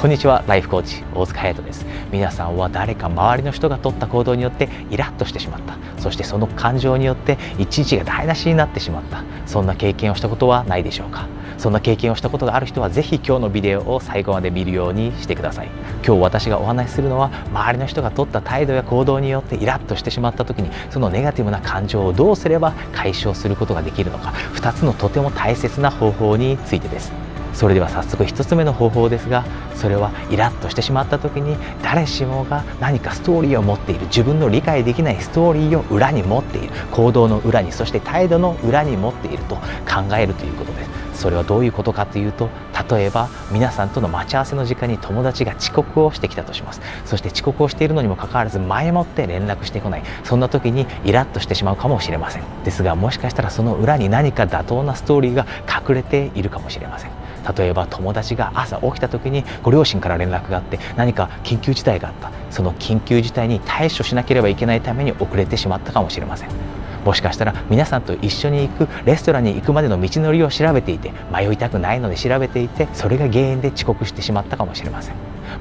こんにちはライフコーチ大塚隼人です。皆さんは誰か周りの人が取った行動によってイラッとしてしまった。そしてその感情によって一日が台無しになってしまった。そんな経験をしたことはないでしょうか。そんな経験をしたことがある人はぜひ今日のビデオを最後まで見るようにしてください。今日私がお話しするのは周りの人が取った態度や行動によってイラッとしてしまった時にそのネガティブな感情をどうすれば解消することができるのか。2つのとても大切な方法についてです。それでは早速1つ目の方法ですがそれはイラッとしてしまった時に誰しもが何かストーリーを持っている自分の理解できないストーリーを裏に持っている行動の裏にそして態度の裏に持っていると考えるということです。それはどういうことかというと例えば皆さんとの待ち合わせの時間に友達が遅刻をしてきたとします。そして遅刻をしているのにもかかわらず前もって連絡してこない。そんな時にイラッとしてしまうかもしれません。ですがもしかしたらその裏に何か妥当なストーリーが隠れているかもしれません。例えば友達が朝起きた時にご両親から連絡があって何か緊急事態があった。その緊急事態に対処しなければいけないために遅れてしまったかもしれません。もしかしたら皆さんと一緒に行くレストランに行くまでの道のりを調べていて迷いたくないので調べていてそれが原因で遅刻してしまったかもしれません。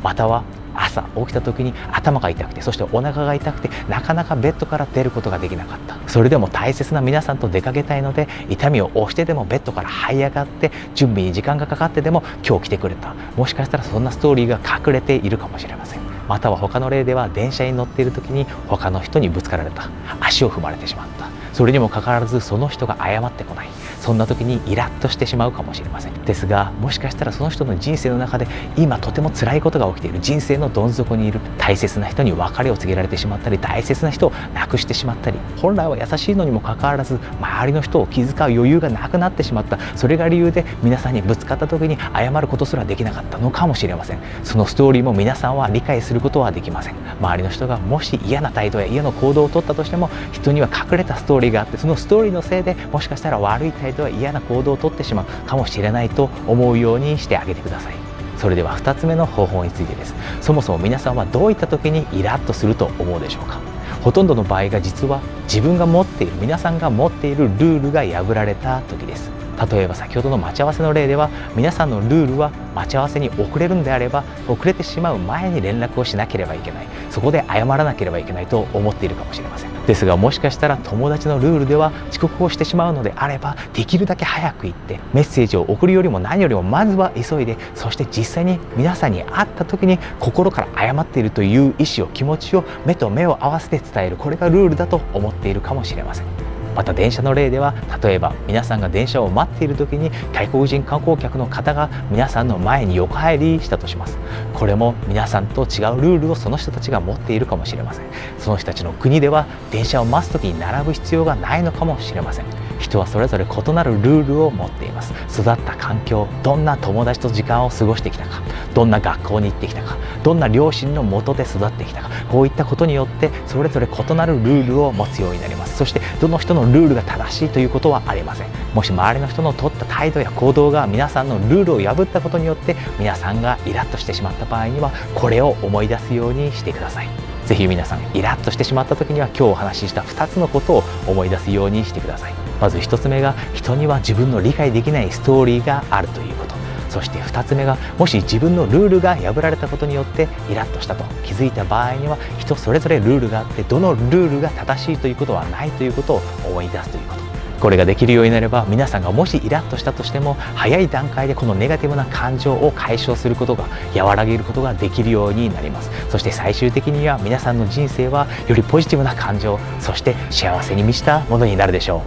または朝起きた時に頭が痛くてそしてお腹が痛くてなかなかベッドから出ることができなかった。それでも大切な皆さんと出かけたいので痛みを押してでもベッドから這い上がって準備に時間がかかってでも今日来てくれた。もしかしたらそんなストーリーが隠れているかもしれません。または他の例では電車に乗っている時に他の人にぶつかられた。足を踏まれてしまった。それにもかかわらずその人が謝ってこない。そんな時にイラッとしてしまうかもしれません。ですがもしかしたらその人の人生の中で今とても辛いことが起きている。人生のどん底にいる。大切な人に別れを告げられてしまったり大切な人を亡くしてしまったり本来は優しいのにもかかわらず周りの人を気遣う余裕がなくなってしまった。それが理由で皆さんにぶつかった時に謝ることすらできなかったのかもしれません。そのストーリーも皆さんは理解することはできません。周りの人がもし嫌な態度や嫌な行動をとったとしても人には隠れたストーリーがあってそのストーリーのせいでもしかしたら悪い態度や嫌な行動をとってしまうかもしれないと思うようにしてあげてください。それでは2つ目の方法についてです。そもそも皆さんはどういった時にイラッとすると思うでしょうか？ほとんどの場合が実は自分が持っている皆さんが持っているルールが破られた時です。例えば先ほどの待ち合わせの例では皆さんのルールは待ち合わせに遅れるんであれば遅れてしまう前に連絡をしなければいけない。そこで謝らなければいけないと思っているかもしれません。ですがもしかしたら友達のルールでは遅刻をしてしまうのであればできるだけ早く行ってメッセージを送るよりも何よりもまずは急いでそして実際に皆さんに会った時に心から謝っているという意思を気持ちを目と目を合わせて伝える。これがルールだと思っているかもしれません。また電車の例では例えば皆さんが電車を待っている時に外国人観光客の方が皆さんの前に横入りしたとします。これも皆さんと違うルールをその人たちが持っているかもしれません。その人たちの国では電車を待つ時に並ぶ必要がないのかもしれません。人はそれぞれ異なるルールを持っています。育った環境どんな友達と時間を過ごしてきたかどんな学校に行ってきたかどんな両親のもとで育ってきたかこういったことによってそれぞれ異なるルールを持つようになります。そしてどの人のルールが正しいということはありません。もし周りの人の取った態度や行動が皆さんのルールを破ったことによって皆さんがイラッとしてしまった場合にはこれを思い出すようにしてください。ぜひ皆さんイラッとしてしまった時には今日お話しした2つのことを思い出すようにしてください。まず1つ目が人には自分の理解できないストーリーがあるということ。そして2つ目がもし自分のルールが破られたことによってイラッとしたと気づいた場合には人それぞれルールがあってどのルールが正しいということはないということを思い出すということ。これができるようになれば皆さんがもしイラッとしたとしても早い段階でこのネガティブな感情を解消することが和らげることができるようになります。そして最終的には皆さんの人生はよりポジティブな感情そして幸せに満ちたものになるでしょ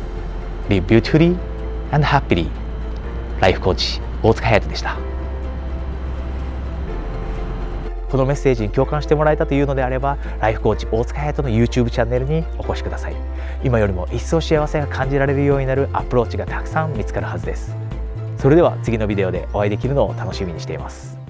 う。Live beautifully and happily ライフコーチ大塚隼人でした。このメッセージに共感してもらえたというのであればライフコーチ大塚隼人の YouTube チャンネルにお越しください。今よりも一層幸せが感じられるようになるアプローチがたくさん見つかるはずです。それでは次のビデオでお会いできるのを楽しみにしています。